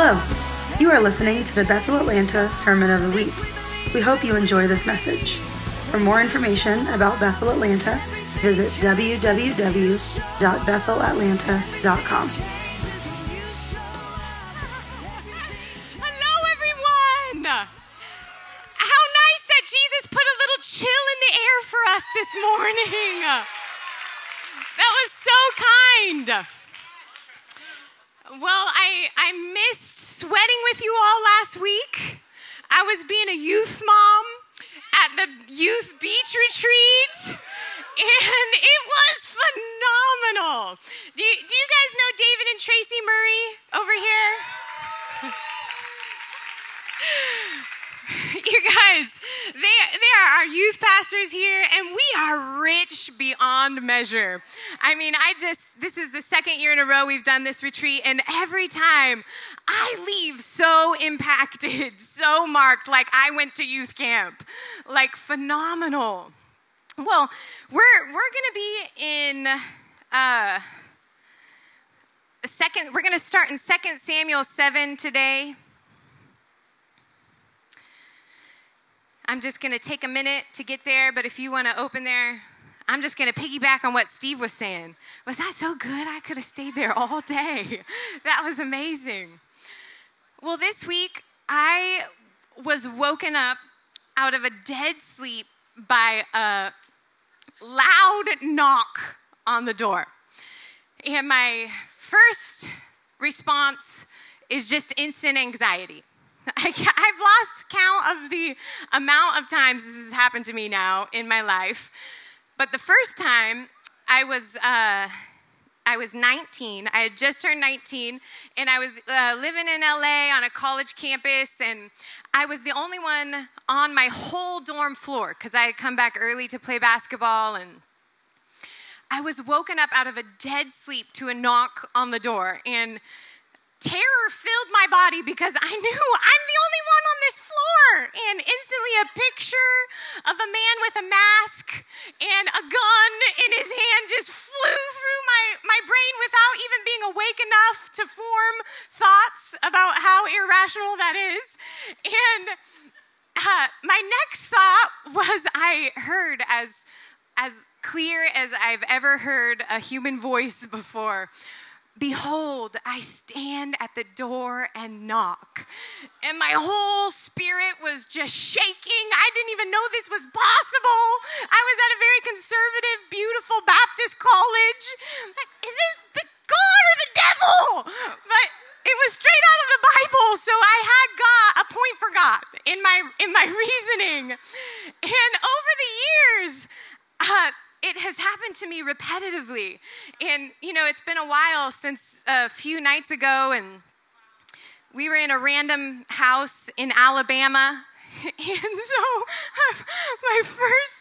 Hello. You are listening to the Bethel Atlanta Sermon of the Week. We hope you enjoy this message. For more information about Bethel Atlanta, visit www.bethelatlanta.com. I mean, I just, this is the second year in a row we've done this retreat, and every time I leave so impacted, so marked, like I went to youth camp. Like, phenomenal. Well, we're, we're going to be in. Uh, second we're going to start in 2 samuel 7 today I'm just going to take a minute to get there, but if you want to open there, I'm just going to piggyback on what Steve was saying. Was that so good? I could have stayed there all day. That was amazing. Well, this week, I was woken up out of a dead sleep by a loud knock on the door. And my first response is just instant anxiety. I've lost count of the amount of times this has happened to me now in my life. But the first time I was. Uh, I was 19. I had just turned 19, and I was uh, living in LA on a college campus, and I was the only one on my whole dorm floor because I had come back early to play basketball. And I was woken up out of a dead sleep to a knock on the door, and terror filled my body because I knew I'm the only one on this floor. And instantly, a picture of a man with a mask and a gun in his hand just flew through my, my brain without even being awake enough to form thoughts about how irrational that is. And uh, my next thought was I heard as as clear as I've ever heard a human voice before Behold, I stand at the door and knock. And my whole spirit was just shaking. I didn't even know this was possible. I was at a very conservative, beautiful Baptist college. Is this the God or the devil? But it was straight out of the Bible, so I had God a point for God in my in my reasoning. And over the years, uh, it has happened to me repetitively. And, you know, it's been a while since a few nights ago, and we were in a random house in Alabama. And so my first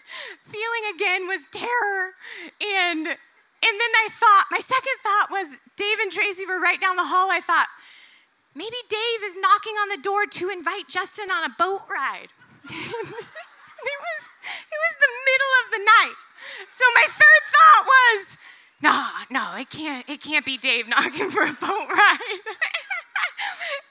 feeling again was terror. And, and then I thought, my second thought was Dave and Tracy were right down the hall. I thought, maybe Dave is knocking on the door to invite Justin on a boat ride. it was, it was the middle of the night. So my third thought was, no, no, it can't, it can't be Dave knocking for a boat ride.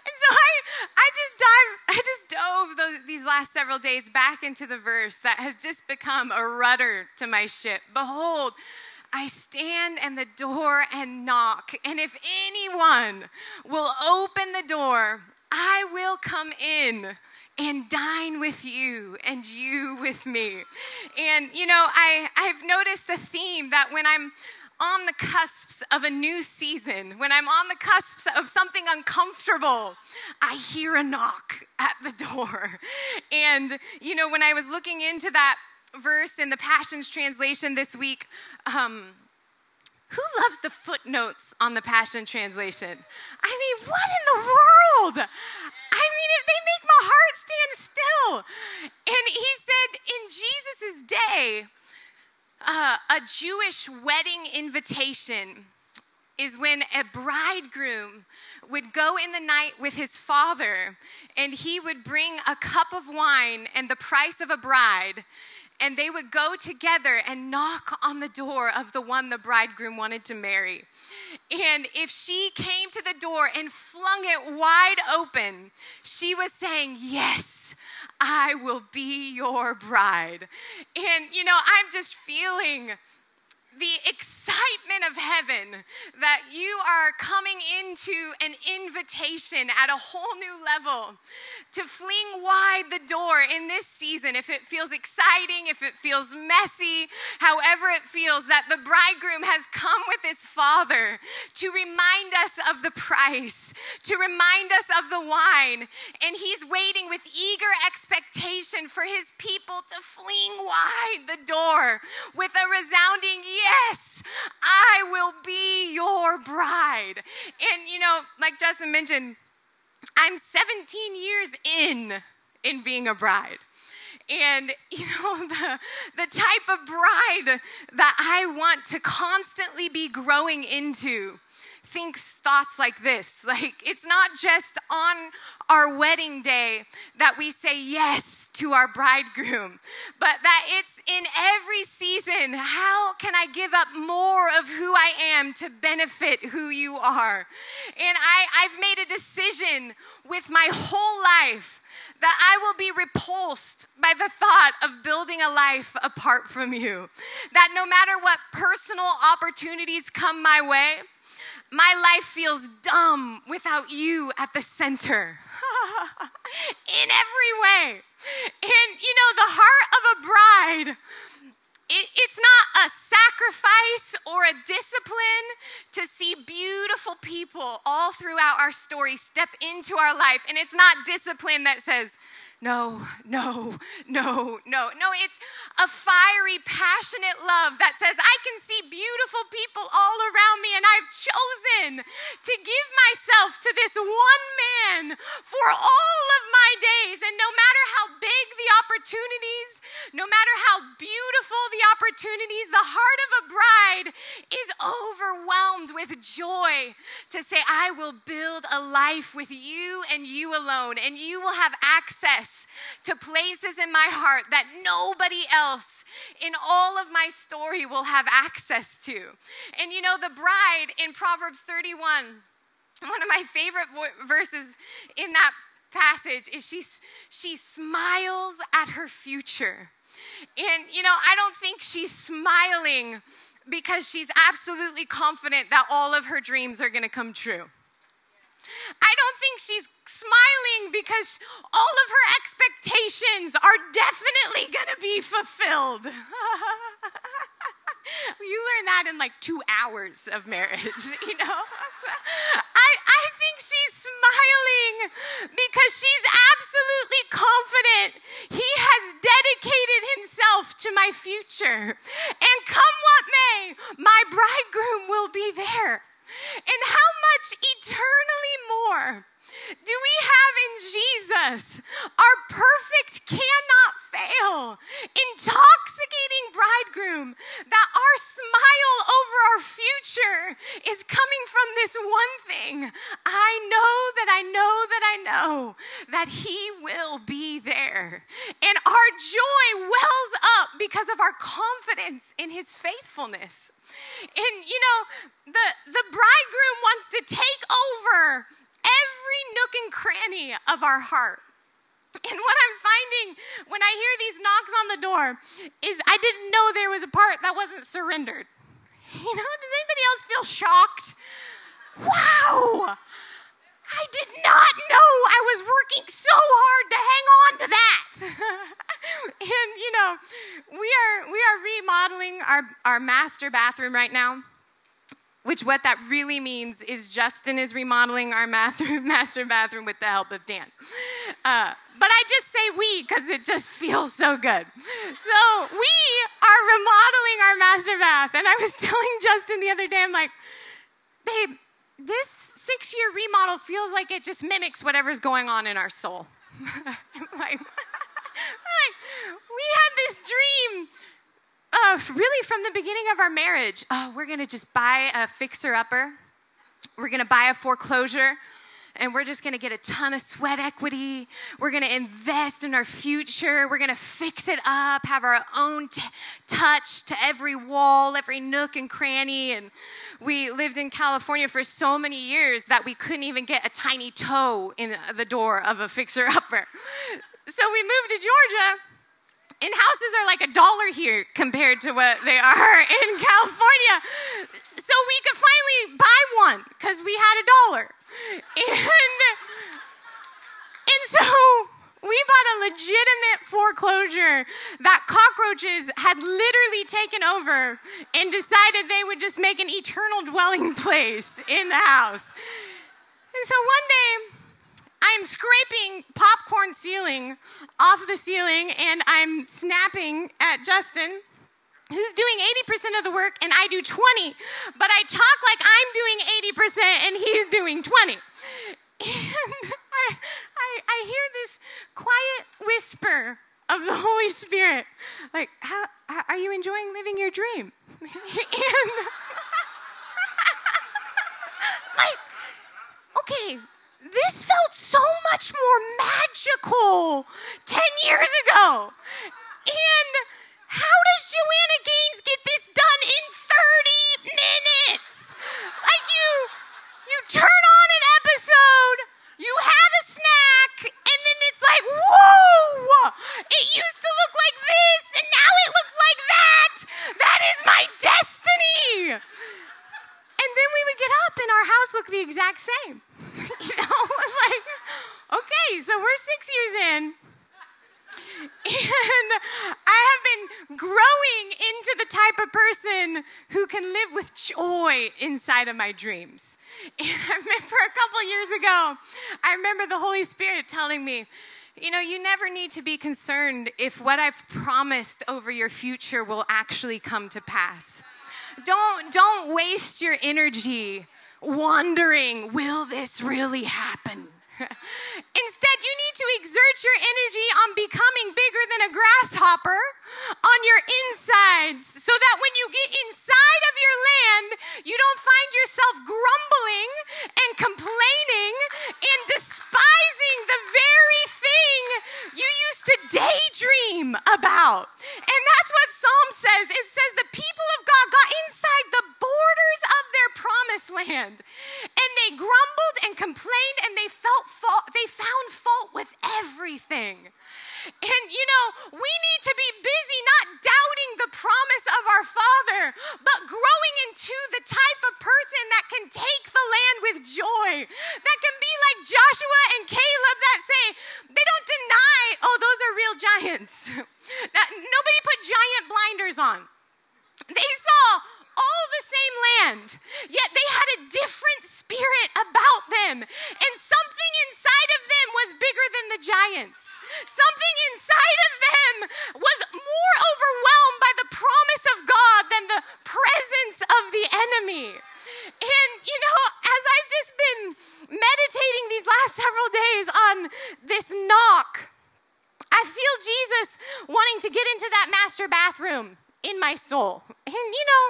and so I, I just dive, I just dove those, these last several days back into the verse that has just become a rudder to my ship. Behold, I stand at the door and knock, and if anyone will open the door, I will come in and dine with you and you with me. And you know, I, I've noticed a theme that when I'm on the cusps of a new season, when I'm on the cusps of something uncomfortable, I hear a knock at the door. And, you know, when I was looking into that verse in the Passions Translation this week, um, who loves the footnotes on the Passion Translation? I mean, what in the world? I mean, if they make my heart stand still. And he said, in Jesus' day, uh, a Jewish wedding invitation is when a bridegroom would go in the night with his father and he would bring a cup of wine and the price of a bride and they would go together and knock on the door of the one the bridegroom wanted to marry. And if she came to the door and flung it wide open, she was saying, Yes, I will be your bride. And, you know, I'm just feeling the excitement of heaven that you are coming into an invitation at a whole new level to fling wide the door in this season. If it feels exciting, if it feels messy, however it feels, that the bridegroom has come with his father to remind us of the price, to remind us of the wine. And he's waiting with eager expectation for his people to fling wide the door with a resounding yes Yes, I will be your bride. And you know, like Justin mentioned, I'm 17 years in in being a bride. And you know, the, the type of bride that I want to constantly be growing into thinks thoughts like this. Like, it's not just on our wedding day that we say yes to our bridegroom, but that it's in every season. How can I give up more of who I am to benefit who you are? And I, I've made a decision with my whole life that I will be repulsed by the thought of building a life apart from you. That no matter what personal opportunities come my way, my life feels dumb without you at the center. In every way. And you know, the heart of a bride, it, it's not a sacrifice or a discipline to see beautiful people all throughout our story step into our life. And it's not discipline that says, no, no, no, no. No, it's a fiery, passionate love that says, I can see beautiful people all around me, and I've chosen to give myself to this one man for all of my days. And no matter how big the opportunities, no matter how beautiful the opportunities, the heart of a bride is overwhelmed with joy to say, I will build a life with you and you alone, and you will have access to places in my heart that nobody else in all of my story will have access to. And you know, the bride in Proverbs 31, one of my favorite verses in that passage is she, she smiles at her future. And you know, I don't think she's smiling because she's absolutely confident that all of her dreams are gonna come true. I don't think she's smiling because all of her expectations are definitely going to be fulfilled. you learn that in like two hours of marriage, you know? I, I think she's smiling because she's absolutely confident he has dedicated himself to my future. And come what may, my bridegroom will be there. And how much eternally more do we have in Our perfect, cannot fail, intoxicating bridegroom that our smile over our future is coming from this one thing. I know that I know that I know that He will be there. And our joy wells up because of our confidence in His faithfulness. And you know, the, the bridegroom wants to take over every nook and cranny of our heart. And what I'm finding when I hear these knocks on the door is I didn't know there was a part that wasn't surrendered. You know, does anybody else feel shocked? Wow! I did not know I was working so hard to hang on to that. and you know, we are we are remodeling our, our master bathroom right now which what that really means is Justin is remodeling our master bathroom with the help of Dan. Uh, but I just say we because it just feels so good. So we are remodeling our master bath. And I was telling Justin the other day, I'm like, babe, this six year remodel feels like it just mimics whatever's going on in our soul. like, like, we had this dream uh, really from the beginning of our marriage, uh, we're going to just buy a fixer upper. We're going to buy a foreclosure and we're just gonna get a ton of sweat equity. We're gonna invest in our future. We're gonna fix it up, have our own t- touch to every wall, every nook and cranny. And we lived in California for so many years that we couldn't even get a tiny toe in the door of a fixer upper. So we moved to Georgia and houses are like a dollar here compared to what they are in California. So we could finally buy one because we had a dollar. And, and so we bought a legitimate foreclosure that cockroaches had literally taken over and decided they would just make an eternal dwelling place in the house. And so one day, I'm scraping popcorn ceiling off the ceiling and I'm snapping at Justin, who's doing 80% of the work and I do 20. But I talk like I'm doing 80% and he's doing 20. And I, I, I hear this quiet whisper of the Holy Spirit, like, how, how are you enjoying living your dream? and like, okay, this felt so much more magical 10 years ago. And how does Joanna Gaines get this done in 30 minutes? Like you you turn on an episode, you have a snack, and then it's like, whoa! It used to look like this, and now it looks like that. That is my destiny. And then we would get up, and our house looked the exact same. you know, like, okay, so we're six years in. And I have been growing into the type of person who can live with joy inside of my dreams. And I remember a couple years ago, I remember the Holy Spirit telling me, you know, you never need to be concerned if what I've promised over your future will actually come to pass. Don't, don't waste your energy wondering, will this really happen? Instead, you need to exert your energy on becoming bigger than a grasshopper on your insides so that when you get inside of your land, you don't find yourself grumbling and complaining and despising the very thing you used to daydream about. And that's what Psalm says it says the people of God got inside the borders of their promised land and they grumbled and complained and they felt fault, they found fault with everything. And you know, we need to be busy not doubting the promise of our Father, but growing into the type of person that can take the land with joy, that can be like Joshua and Caleb that say, they don't deny, oh, those are real giants. nobody put giant blinders on. They saw all the same land, yet they had a different spirit about them. And something inside of them was bigger than the giants. Something inside of them was more overwhelmed by the promise of God than the presence of the enemy. And, you know, as I've just been meditating these last several days on this knock, I feel Jesus wanting to get into that master bathroom in my soul. And you know,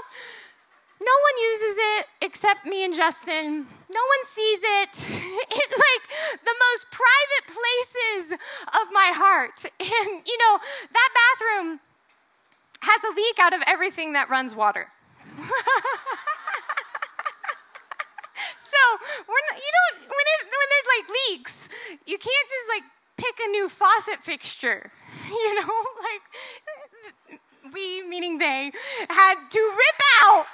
no one uses it except me and Justin. No one sees it. It's like the most private places of my heart. And you know, that bathroom has a leak out of everything that runs water. so when you don't when it, when there's like leaks, you can't just like pick a new faucet fixture. You know, like we, meaning they, had to rip out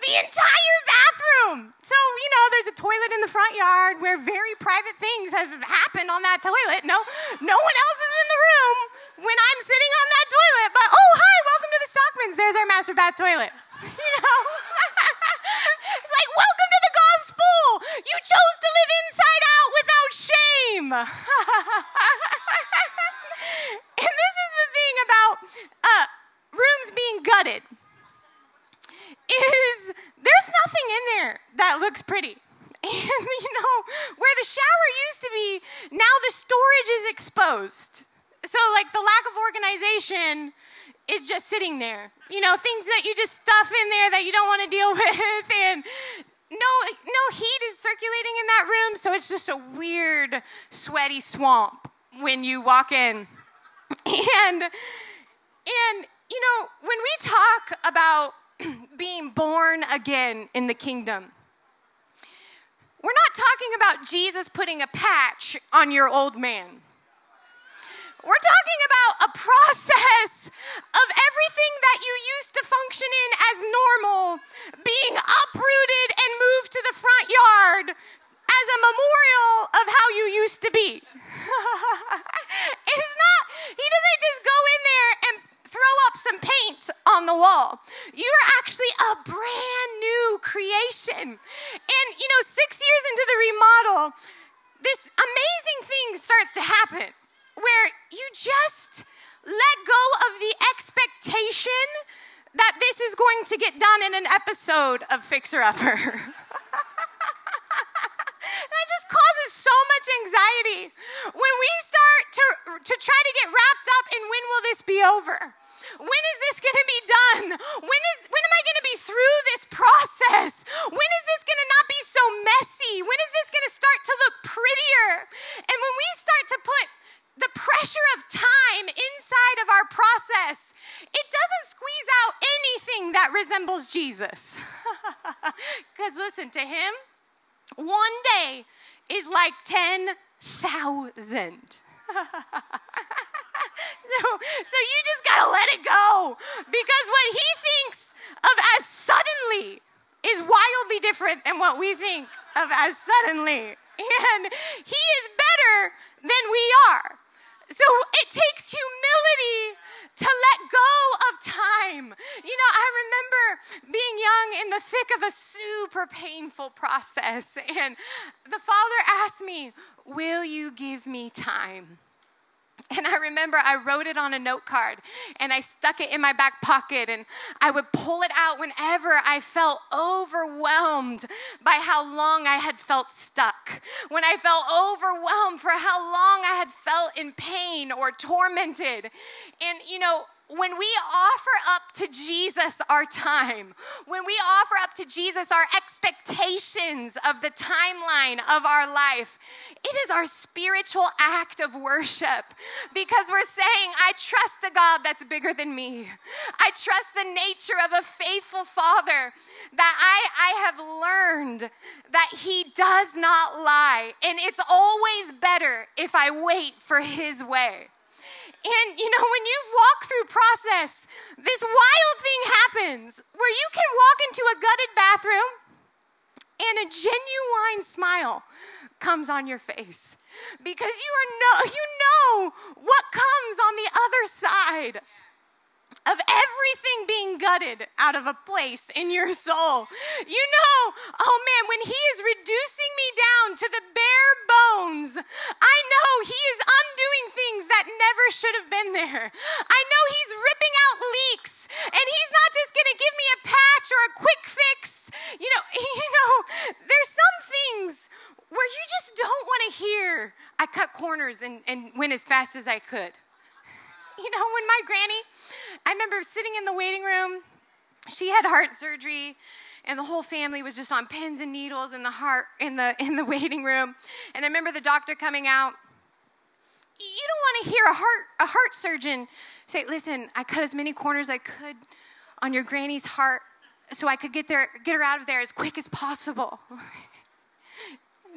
the entire bathroom. So, you know, there's a toilet in the front yard where very private things have happened on that toilet. No, no one else is in the room when I'm sitting on that toilet. But, oh, hi, welcome to the Stockmans. There's our master bath toilet. You know? it's like, welcome to the gospel. You chose to live inside out without shame. and this is the thing about uh, rooms being gutted is there's nothing in there that looks pretty. And you know, where the shower used to be, now the storage is exposed. So, like, the lack of organization is just sitting there. You know, things that you just stuff in there that you don't want to deal with. And no, no heat is circulating in that room, so it's just a weird, sweaty swamp when you walk in. And, and you know, when we talk about being born again in the kingdom, we're not talking about Jesus putting a patch on your old man. We're talking about a process of everything that you used to function in as normal being uprooted and moved to the front yard as a memorial of how you used to be. it's not, he doesn't just go throw up some paint on the wall. You're actually a brand new creation. And, you know, six years into the remodel, this amazing thing starts to happen where you just let go of the expectation that this is going to get done in an episode of Fixer Upper. that just causes so much anxiety when we start to, to try to get wrapped up in when will this be over? When is this going to be done? When is when am I going to be through this process? When is this going to not be so messy? When is this going to start to look prettier? And when we start to put the pressure of time inside of our process, it doesn't squeeze out anything that resembles Jesus. Because listen, to him, one day is like 10,000. so, so you just gotta let it go. Because what he thinks of as suddenly is wildly different than what we think of as suddenly. And he is better than we are. So it takes humility to let go of time. You know, I remember being young in the thick of a super painful process, and the Father asked me, Will you give me time? And I remember I wrote it on a note card and I stuck it in my back pocket and I would pull it out whenever I felt overwhelmed by how long I had felt stuck. When I felt overwhelmed for how long I had felt in pain or tormented. And you know, when we offer up to Jesus our time, when we offer up to Jesus our expectations of the timeline of our life, it is our spiritual act of worship because we're saying, I trust a God that's bigger than me. I trust the nature of a faithful Father that I, I have learned that He does not lie. And it's always better if I wait for His way. And you know, when you've walked through process, this wild thing happens where you can walk into a gutted bathroom and a genuine smile comes on your face because you are no you know what comes on the other side of everything being gutted out of a place in your soul. You know, oh man, when He is reducing me down to the bare bones, I know He is undoing things that never should have been there. I know He's ripping out leaks, and He's not just gonna give me a patch or a quick fix. You know, you know, there's some things where you just don't want to hear. I cut corners and, and went as fast as I could. You know, when my granny, I remember sitting in the waiting room, she had heart surgery and the whole family was just on pins and needles in the heart in the in the waiting room and i remember the doctor coming out you don't want to hear a heart a heart surgeon say listen i cut as many corners i could on your granny's heart so i could get there get her out of there as quick as possible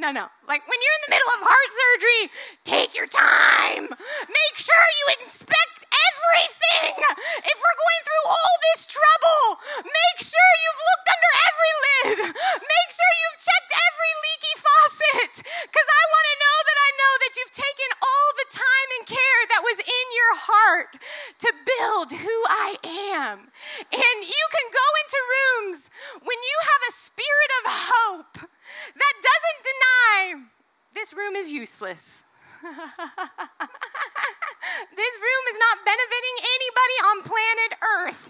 no, no. Like when you're in the middle of heart surgery, take your time. Make sure you inspect everything. If we're going through all this trouble, make sure you've looked under every lid. Make sure you've checked every leaky faucet. Because I want to know that I know that you've taken all the time and care that was in your heart to build who I am. And you can go into rooms when you have a spirit of hope that doesn't deny this room is useless. this room is not benefiting anybody on planet Earth.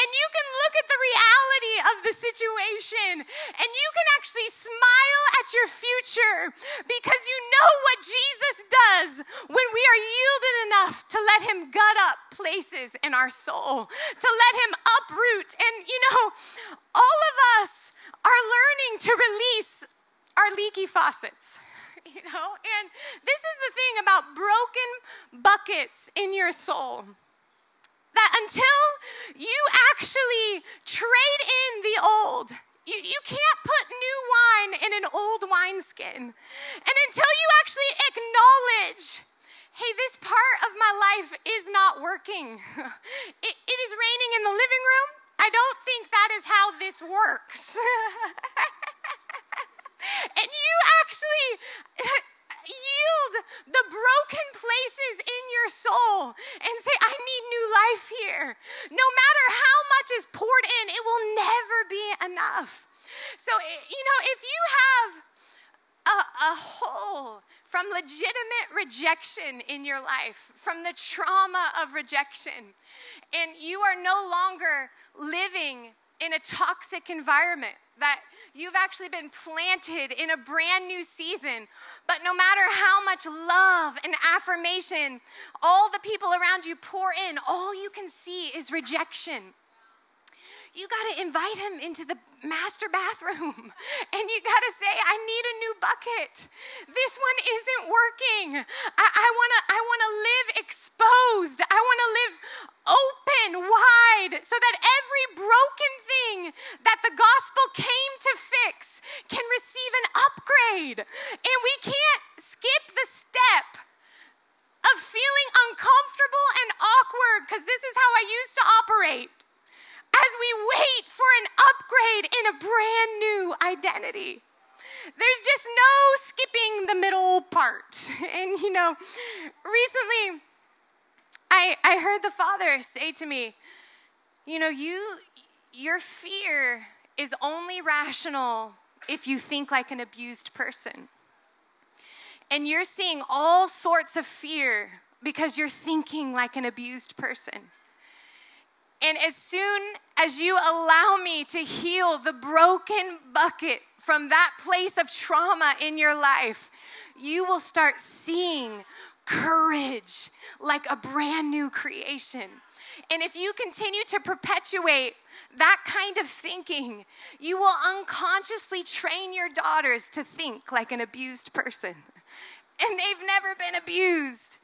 and you can look at the reality of the situation and you can actually smile at your future because you know what Jesus does when we are yielded enough to let Him gut up places in our soul, to let Him uproot. And you know, all of us are learning to release our leaky faucets. You know, and this is the thing about broken buckets in your soul that until you actually trade in the old, you, you can't put new wine in an old wineskin. And until you actually acknowledge, hey, this part of my life is not working, it, it is raining in the living room. I don't think that is how this works. and you actually uh, yield the broken places in your soul and say, I need new life here. No matter how much is poured in, it will never be enough. So, eh, you know, if you have a, a hole from legitimate rejection in your life, from the trauma of rejection, and you are no longer living in a toxic environment, that you've actually been planted in a brand new season. But no matter how much love and affirmation all the people around you pour in, all you can see is rejection. You got to invite him into the master bathroom and you got to say i need a new bucket. This one isn't working. I want to i want to live exposed. I want to live open wide so that every broken thing that the gospel came to fix can receive an upgrade. And we can't skip the step of feeling uncomfortable and awkward because this is how i used to operate as we wait for an upgrade in a brand new identity. There's just no skipping the middle part. And you know, recently I, I heard the Father say to me, you know, you your fear is only rational if you think like an abused person. And you're seeing all sorts of fear because you're thinking like an abused person. And as soon as you allow me to heal the broken bucket from that place of trauma in your life, you will start seeing courage like a brand new creation. And if you continue to perpetuate that kind of thinking, you will unconsciously train your daughters to think like an abused person. And they've never been abused.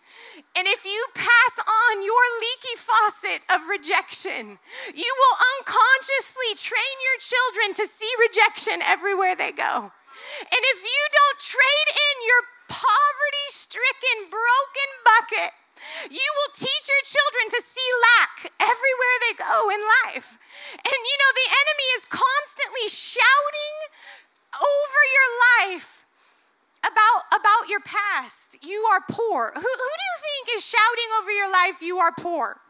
And if you pass on your leaky faucet of rejection, you will unconsciously train your children to see rejection everywhere they go. And if you don't trade in your poverty stricken, broken bucket, you will teach your children to see lack everywhere they go in life. And you know, the enemy is constantly shouting over your life about, about your past. You are poor. Who, who do you think is shouting over your life, you are poor?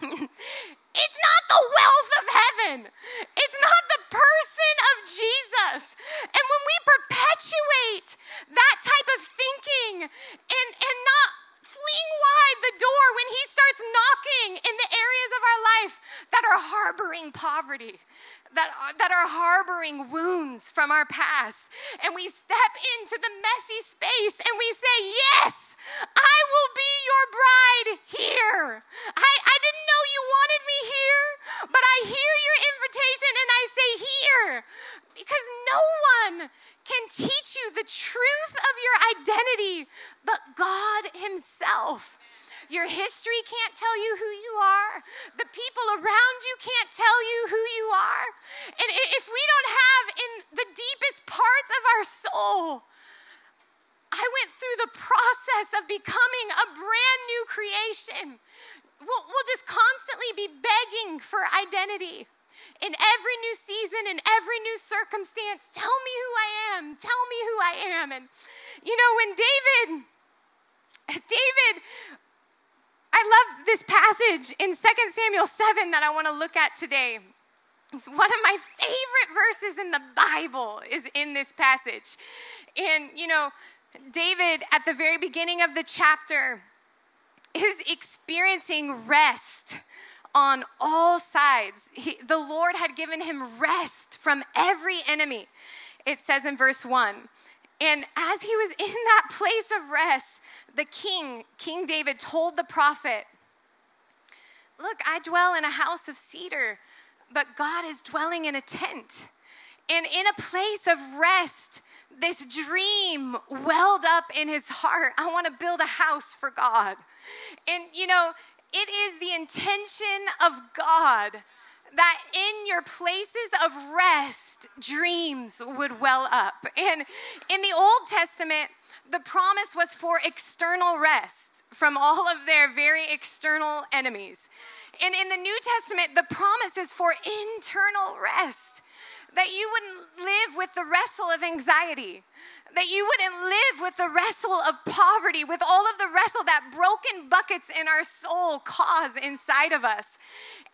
it's not the wealth of heaven, it's not the person of Jesus. And when we perpetuate that type of thinking and, and not fling wide the door when he starts knocking in the areas of our life that are harboring poverty, that are, that are harboring wounds from our past. And we step into the messy space and we say, Yes, I will be your bride here. I, I didn't know you wanted me here, but I hear your invitation and I say, Here. Because no one can teach you the truth of your identity but God Himself. Your history can't tell you who you are. The people around you can't tell you who you are. And if we don't have in the deepest parts of our soul, I went through the process of becoming a brand new creation. We'll, we'll just constantly be begging for identity in every new season, in every new circumstance. Tell me who I am. Tell me who I am. And you know, when David, David I love this passage in 2 Samuel 7 that I want to look at today. It's one of my favorite verses in the Bible is in this passage. And you know, David at the very beginning of the chapter is experiencing rest on all sides. He, the Lord had given him rest from every enemy. It says in verse 1. And as he was in that place of rest, the king, King David, told the prophet, Look, I dwell in a house of cedar, but God is dwelling in a tent. And in a place of rest, this dream welled up in his heart. I want to build a house for God. And you know, it is the intention of God that in your places of rest, dreams would well up. And in the Old Testament, the promise was for external rest from all of their very external enemies. And in the New Testament, the promise is for internal rest that you wouldn't live with the wrestle of anxiety, that you wouldn't live with the wrestle of poverty, with all of the wrestle that broken buckets in our soul cause inside of us.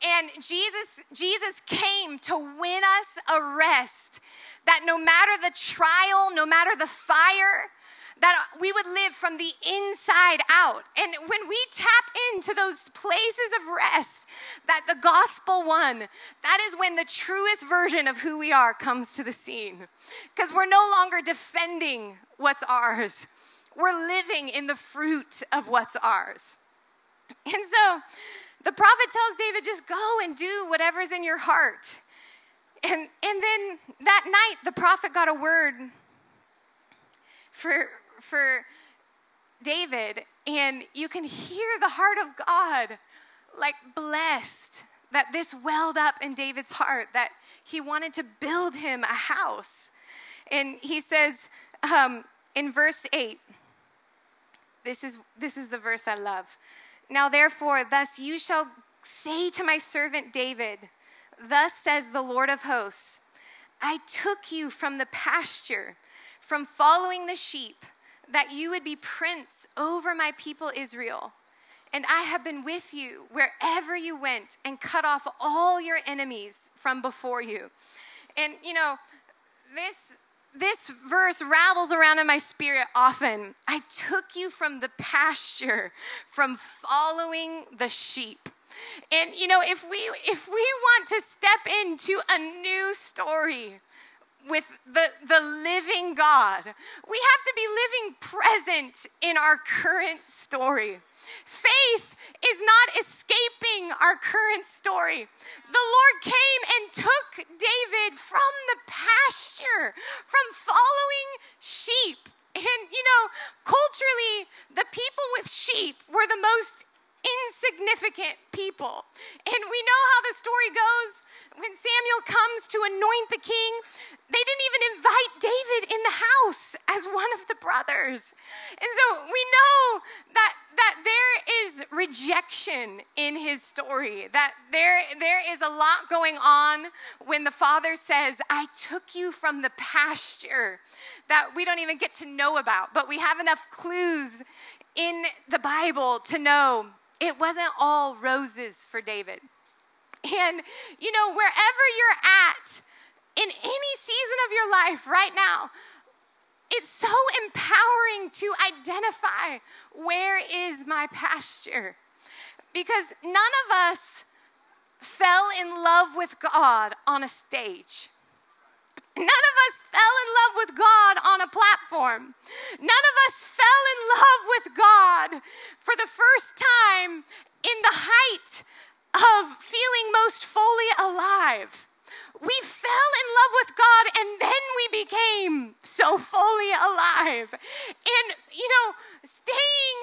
And Jesus, Jesus came to win us a rest that no matter the trial, no matter the fire, that we would live from the inside out. And when we tap into those places of rest that the gospel won, that is when the truest version of who we are comes to the scene. Because we're no longer defending what's ours, we're living in the fruit of what's ours. And so the prophet tells David, just go and do whatever's in your heart. And, and then that night, the prophet got a word for, for David, and you can hear the heart of God like blessed that this welled up in David's heart, that he wanted to build him a house. And he says um, in verse 8, this is, this is the verse I love. Now, therefore, thus you shall say to my servant David, Thus says the Lord of hosts, I took you from the pasture, from following the sheep that you would be prince over my people Israel. And I have been with you wherever you went and cut off all your enemies from before you. And you know, this this verse rattles around in my spirit often. I took you from the pasture, from following the sheep. And you know, if we if we want to step into a new story, with the, the living God. We have to be living present in our current story. Faith is not escaping our current story. The Lord came and took David from the pasture, from following sheep. And you know, culturally, the people with sheep were the most insignificant people. And we know how the story goes. When Samuel comes to anoint the king, they didn't even invite David in the house as one of the brothers. And so we know that that there is rejection in his story. That there there is a lot going on when the father says, "I took you from the pasture." That we don't even get to know about, but we have enough clues in the Bible to know it wasn't all roses for David. And, you know, wherever you're at in any season of your life right now, it's so empowering to identify where is my pasture. Because none of us fell in love with God on a stage. None of us fell in love with God on a platform. None of us fell in love with God for the first time in the height of feeling most fully alive. We fell in love with God and then we became so fully alive. And, you know, staying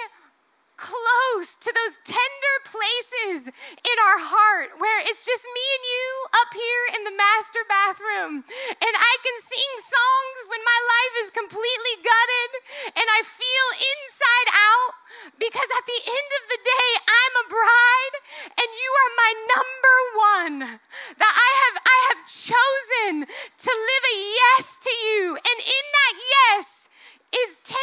close to those tender places in our heart where it's just me and you up here in the master bathroom. And I can sing songs when my life is completely gutted and I feel inside out because at the end of the day, I'm a bride and you are my number one. That I have, I have chosen to live a yes to you. And in that yes, is 10,000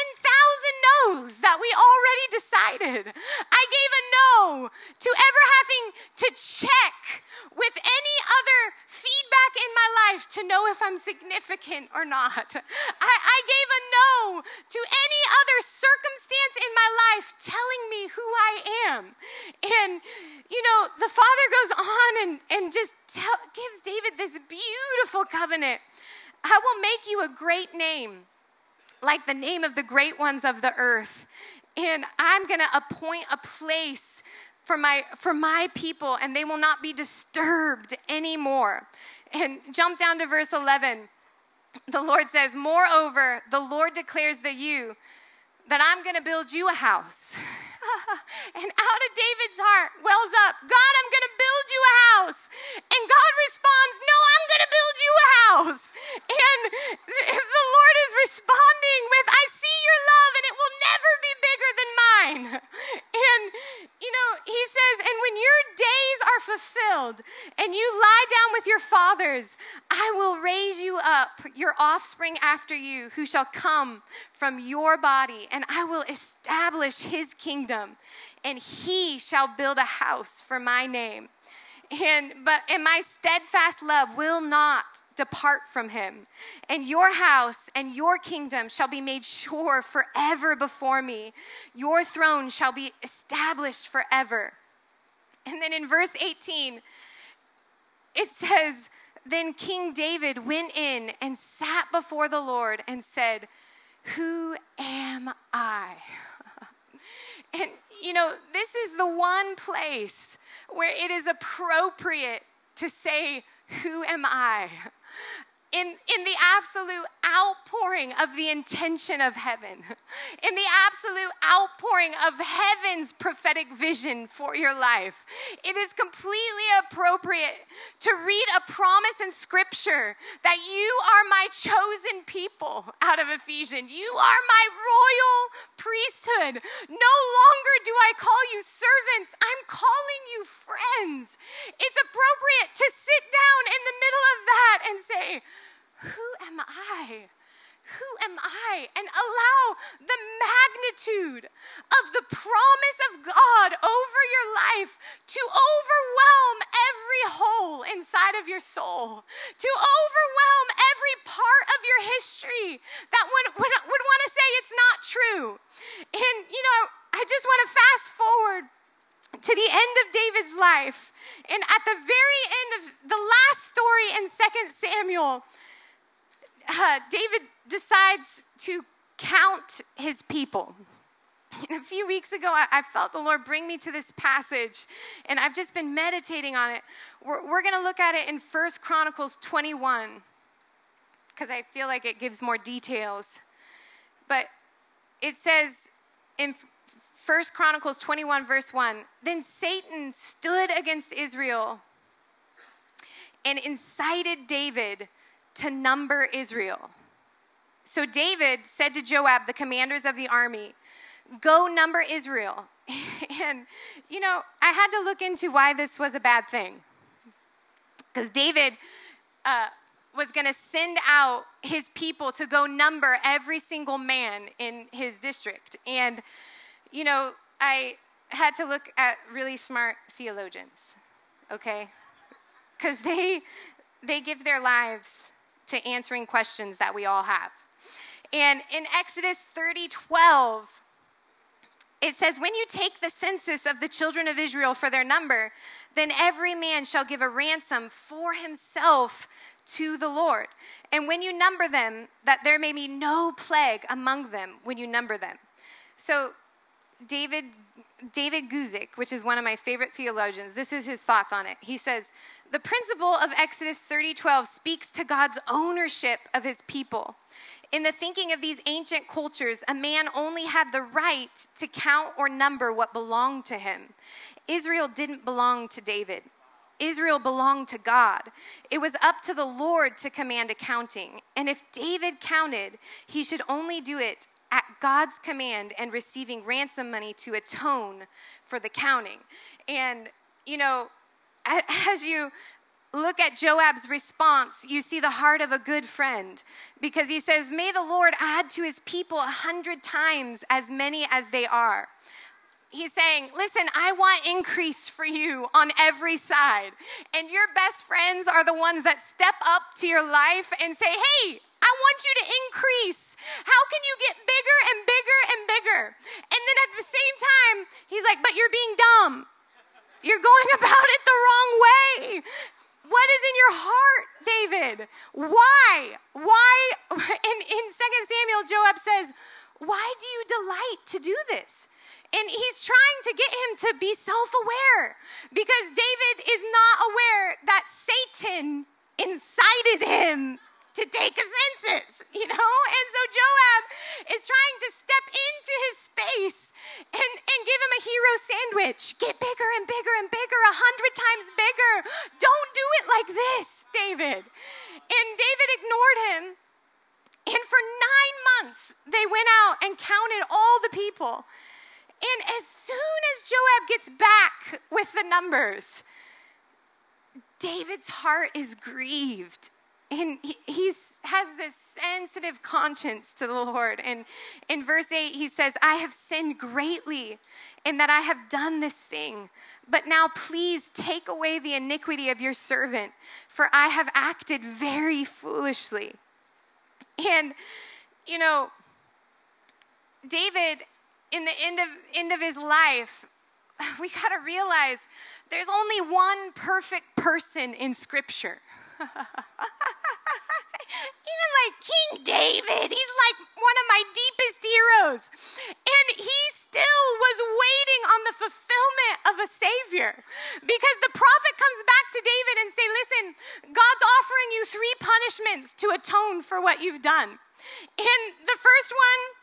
no's that we already decided. I gave a no to ever having to check with any other feedback in my life to know if I'm significant or not. I, I gave a no to any other circumstance in my life telling me who I am. And, you know, the Father goes on and, and just tell, gives David this beautiful covenant. I will make you a great name like the name of the great ones of the earth. And I'm going to appoint a place for my for my people and they will not be disturbed anymore. And jump down to verse 11. The Lord says, Moreover, the Lord declares that you, that I'm going to build you a house. and out of David's heart wells up, God, I'm going to build you a house. And God responds, No, I'm going to build you a house. And the Lord is responding with, I see your love and it will never be bigger than And, you know, he says, And when your days are fulfilled and you lie down with your fathers, I will raise you up, your offspring after you, who shall come from your body, and I will establish his kingdom, and he shall build a house for my name. And but and my steadfast love will not depart from him. And your house and your kingdom shall be made sure forever before me. Your throne shall be established forever. And then in verse 18, it says, Then King David went in and sat before the Lord and said, who am I? And, you know, this is the one place where it is appropriate to say, Who am I? In, in the absolute outpouring of the intention of heaven, in the absolute outpouring of heaven's prophetic vision for your life, it is completely appropriate to read a promise in scripture that you are my chosen people out of Ephesians. You are my royal priesthood. No longer do I call you servants, I'm calling you friends. It's appropriate to sit down in the middle of that and say, who am I? Who am I? And allow the magnitude of the promise of God over your life to overwhelm every hole inside of your soul, to overwhelm every part of your history that would, would, would want to say it's not true. And, you know, I just want to fast forward to the end of David's life. And at the very end of the last story in 2 Samuel, uh, David decides to count his people. And a few weeks ago, I, I, felt the Lord bring me to this passage, and I've just been meditating on it. We're, we're going to look at it in First Chronicles 21, because I feel like it gives more details. But it says in First Chronicles 21, verse 1 Then Satan stood against Israel and incited David to number Israel. So David said to Joab, the commanders of the army, Go number Israel. and, you know, I had to look into why this was a bad thing. Because David uh, was going to send out his people to go number every single man in his district. And, you know, I had to look at really smart theologians, okay? Because they, they give their lives to answering questions that we all have. And in Exodus 30 12, it says, When you take the census of the children of Israel for their number, then every man shall give a ransom for himself to the Lord. And when you number them, that there may be no plague among them when you number them. So, David David Guzik, which is one of my favorite theologians, this is his thoughts on it. He says, "The principle of Exodus 30:12 speaks to God's ownership of his people. In the thinking of these ancient cultures, a man only had the right to count or number what belonged to him. Israel didn't belong to David. Israel belonged to God. It was up to the Lord to command accounting. And if David counted, he should only do it at God's command and receiving ransom money to atone for the counting. And, you know, as you look at Joab's response, you see the heart of a good friend because he says, May the Lord add to his people a hundred times as many as they are. He's saying, Listen, I want increase for you on every side. And your best friends are the ones that step up to your life and say, Hey, I want you to increase. How can you get bigger and bigger and bigger? And then at the same time, he's like, but you're being dumb. You're going about it the wrong way. What is in your heart, David? Why? Why? In, in 2 Samuel, Joab says, Why do you delight to do this? And he's trying to get him to be self aware because David is not aware that Satan incited him to take a census, you know? And so Joab is trying to step into his space and, and give him a hero sandwich. Get bigger and bigger and bigger, a hundred times bigger. Don't do it like this, David. And David ignored him. And for nine months, they went out and counted all the people. And as soon as Joab gets back with the numbers, David's heart is grieved. And he he's, has this sensitive conscience to the Lord. And in verse 8, he says, I have sinned greatly in that I have done this thing. But now please take away the iniquity of your servant, for I have acted very foolishly. And, you know, David, in the end of, end of his life, we got to realize there's only one perfect person in Scripture. Even like King David, he's like one of my deepest heroes. And he still was waiting on the fulfillment of a Savior. Because the prophet comes back to David and say, listen, God's offering you three punishments to atone for what you've done. And the first one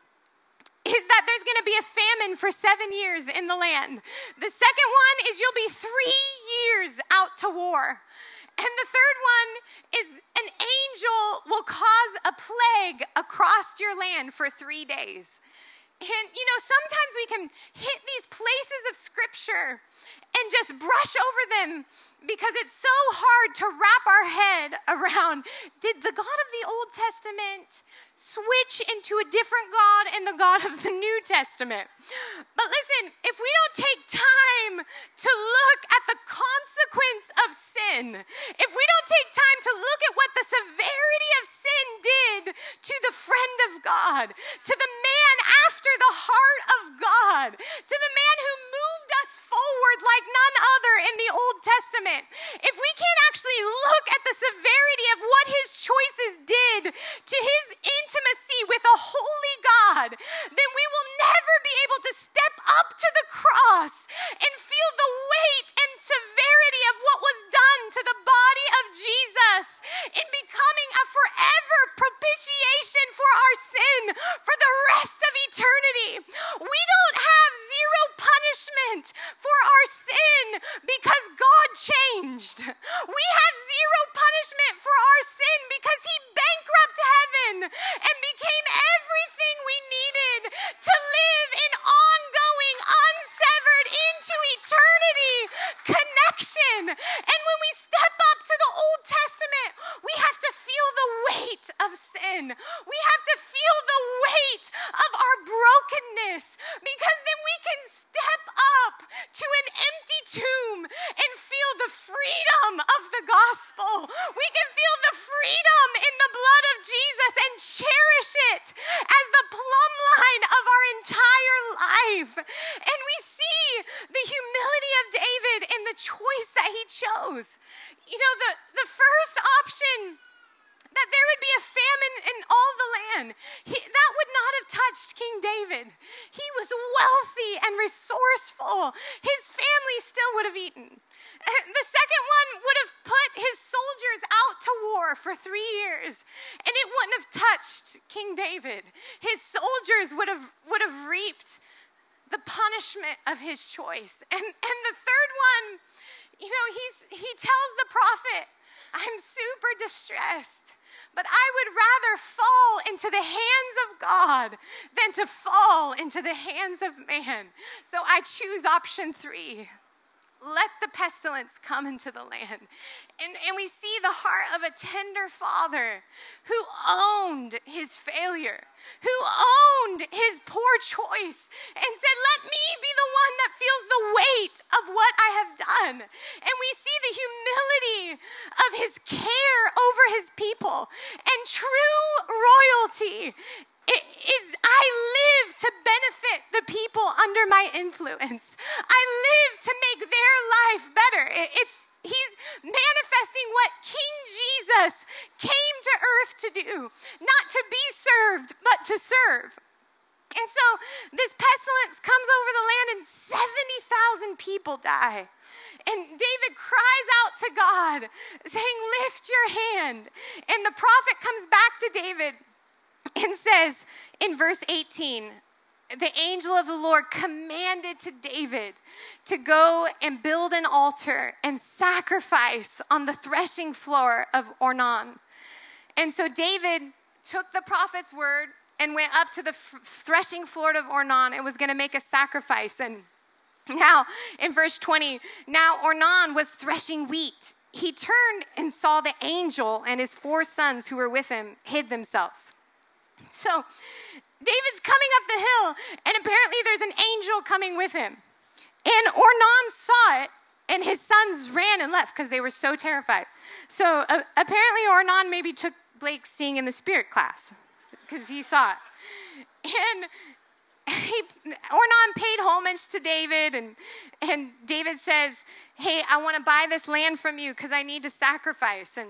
is that there's going to be a famine for seven years in the land. The second one is you'll be three years out to war. And the third one is an angel will cause a plague across your land for three days. And you know, sometimes we can hit these places of scripture and just brush over them because it's so hard to wrap our head around did the God of the Old Testament switch into a different God and the God of the New Testament? But listen, if we don't take time to look at the consequence of sin, if we don't take time to look at what the severity of sin did to the friend of God, to the man after the heart of God, to the man who moved us forward like none other in the Old Testament, if we can't actually look at the severity of what his choices did to his intimacy with a holy God, then we will never be able to step up to the cross and feel the weight and severity of what was done to the body of Jesus in becoming a forever propitiation for our sin for the rest of eternity. We don't have zero punishment for our sin because God changed. We have zero punishment for our sin because He bankrupted heaven and became everything we needed to live in ongoing, unsevered, into eternity connection. And when we step up to the Old Testament, we have to feel the weight of sin. We have to feel the weight of our brokenness because then we can step up to an empty tomb and feel the freedom of the gospel. We can feel the freedom in the blood of Jesus and cherish it as the plumb line of our entire life. And we see the humility of David in the choice that he chose. You know, the, the first option that there would be a famine in all the land. He, that would not have touched King David. He was wealthy and resourceful. His family still would have eaten. The second one would have put his soldiers out to war for three years, and it wouldn't have touched King David. His soldiers would have, would have reaped the punishment of his choice. And, and the third one, you know, he's, he tells the prophet, I'm super distressed. But I would rather fall into the hands of God than to fall into the hands of man. So I choose option three let the pestilence come into the land. And, and we see the heart of a tender father who owned his failure, who owned his poor choice, and said, Let me be the one that feels the weight of what I have done. And we see the humility of his care over his people. And true royalty is I live to benefit the people under my influence. I live to make their life better. It's he's manifesting what King Jesus came to earth to do, not to be served, but to serve. And so this pestilence comes over the land, and 70,000 people die. And David cries out to God, saying, Lift your hand. And the prophet comes back to David and says in verse 18, the angel of the Lord commanded to David to go and build an altar and sacrifice on the threshing floor of Ornan. And so David took the prophet's word and went up to the threshing floor of Ornan and was going to make a sacrifice. And now, in verse 20, now Ornan was threshing wheat. He turned and saw the angel and his four sons who were with him hid themselves. So, David's coming up the hill, and apparently there's an angel coming with him. And Ornan saw it, and his sons ran and left because they were so terrified. So, uh, apparently, Ornan maybe took Blake seeing in the spirit class because he saw it. And he, Ornan paid homage to David, and, and David says, Hey, I want to buy this land from you because I need to sacrifice. And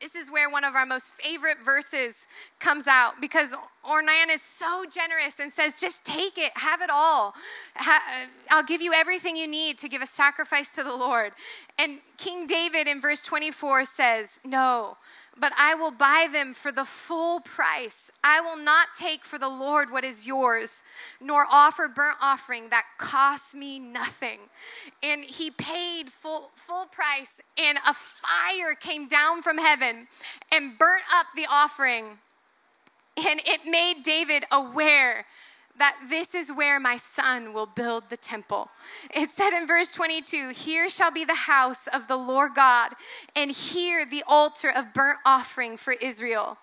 this is where one of our most favorite verses comes out because Ornan is so generous and says, Just take it, have it all. Uh, I'll give you everything you need to give a sacrifice to the Lord. And King David in verse 24 says, No, but I will buy them for the full price. I will not take for the Lord what is yours, nor offer burnt offering that costs me nothing. And he paid full, full price, and a fire came down from heaven and burnt up the offering. And it made David aware that this is where my son will build the temple. It said in verse 22 Here shall be the house of the Lord God, and here the altar of burnt offering for Israel.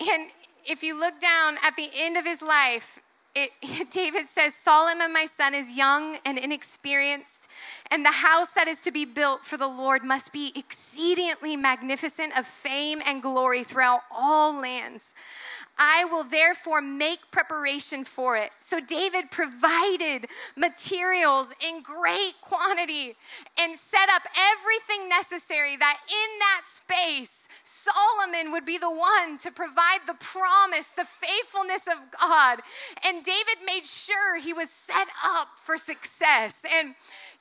And if you look down at the end of his life, it, David says, Solomon, my son, is young and inexperienced, and the house that is to be built for the Lord must be exceedingly magnificent of fame and glory throughout all lands. I will therefore make preparation for it. So David provided materials in great quantity and set up everything necessary that in that space, Solomon would be the one to provide the promise, the faithfulness of God. And David made sure he was set up for success. And,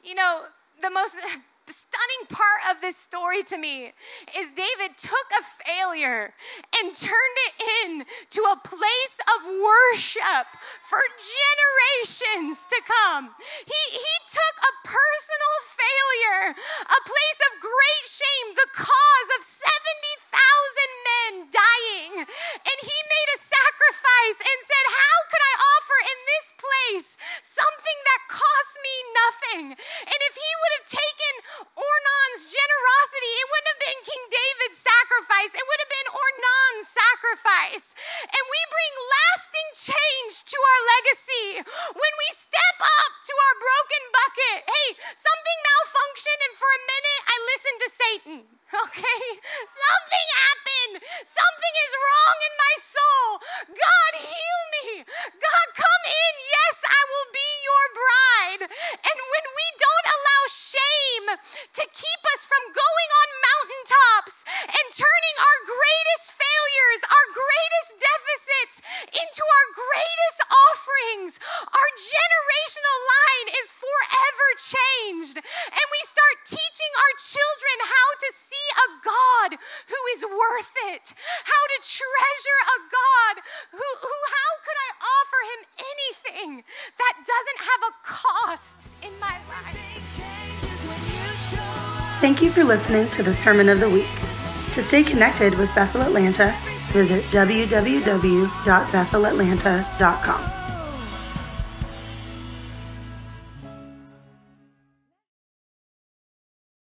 you know, the most stunning part of this story to me is David took a failure and turned it in to a place of worship for generations to come. He, he took a personal failure, a place of great shame, the cause of 70,000 men dying, and he made a sacrifice and said, How listening to the Sermon of the Week. To stay connected with Bethel Atlanta, visit www.bethelatlanta.com.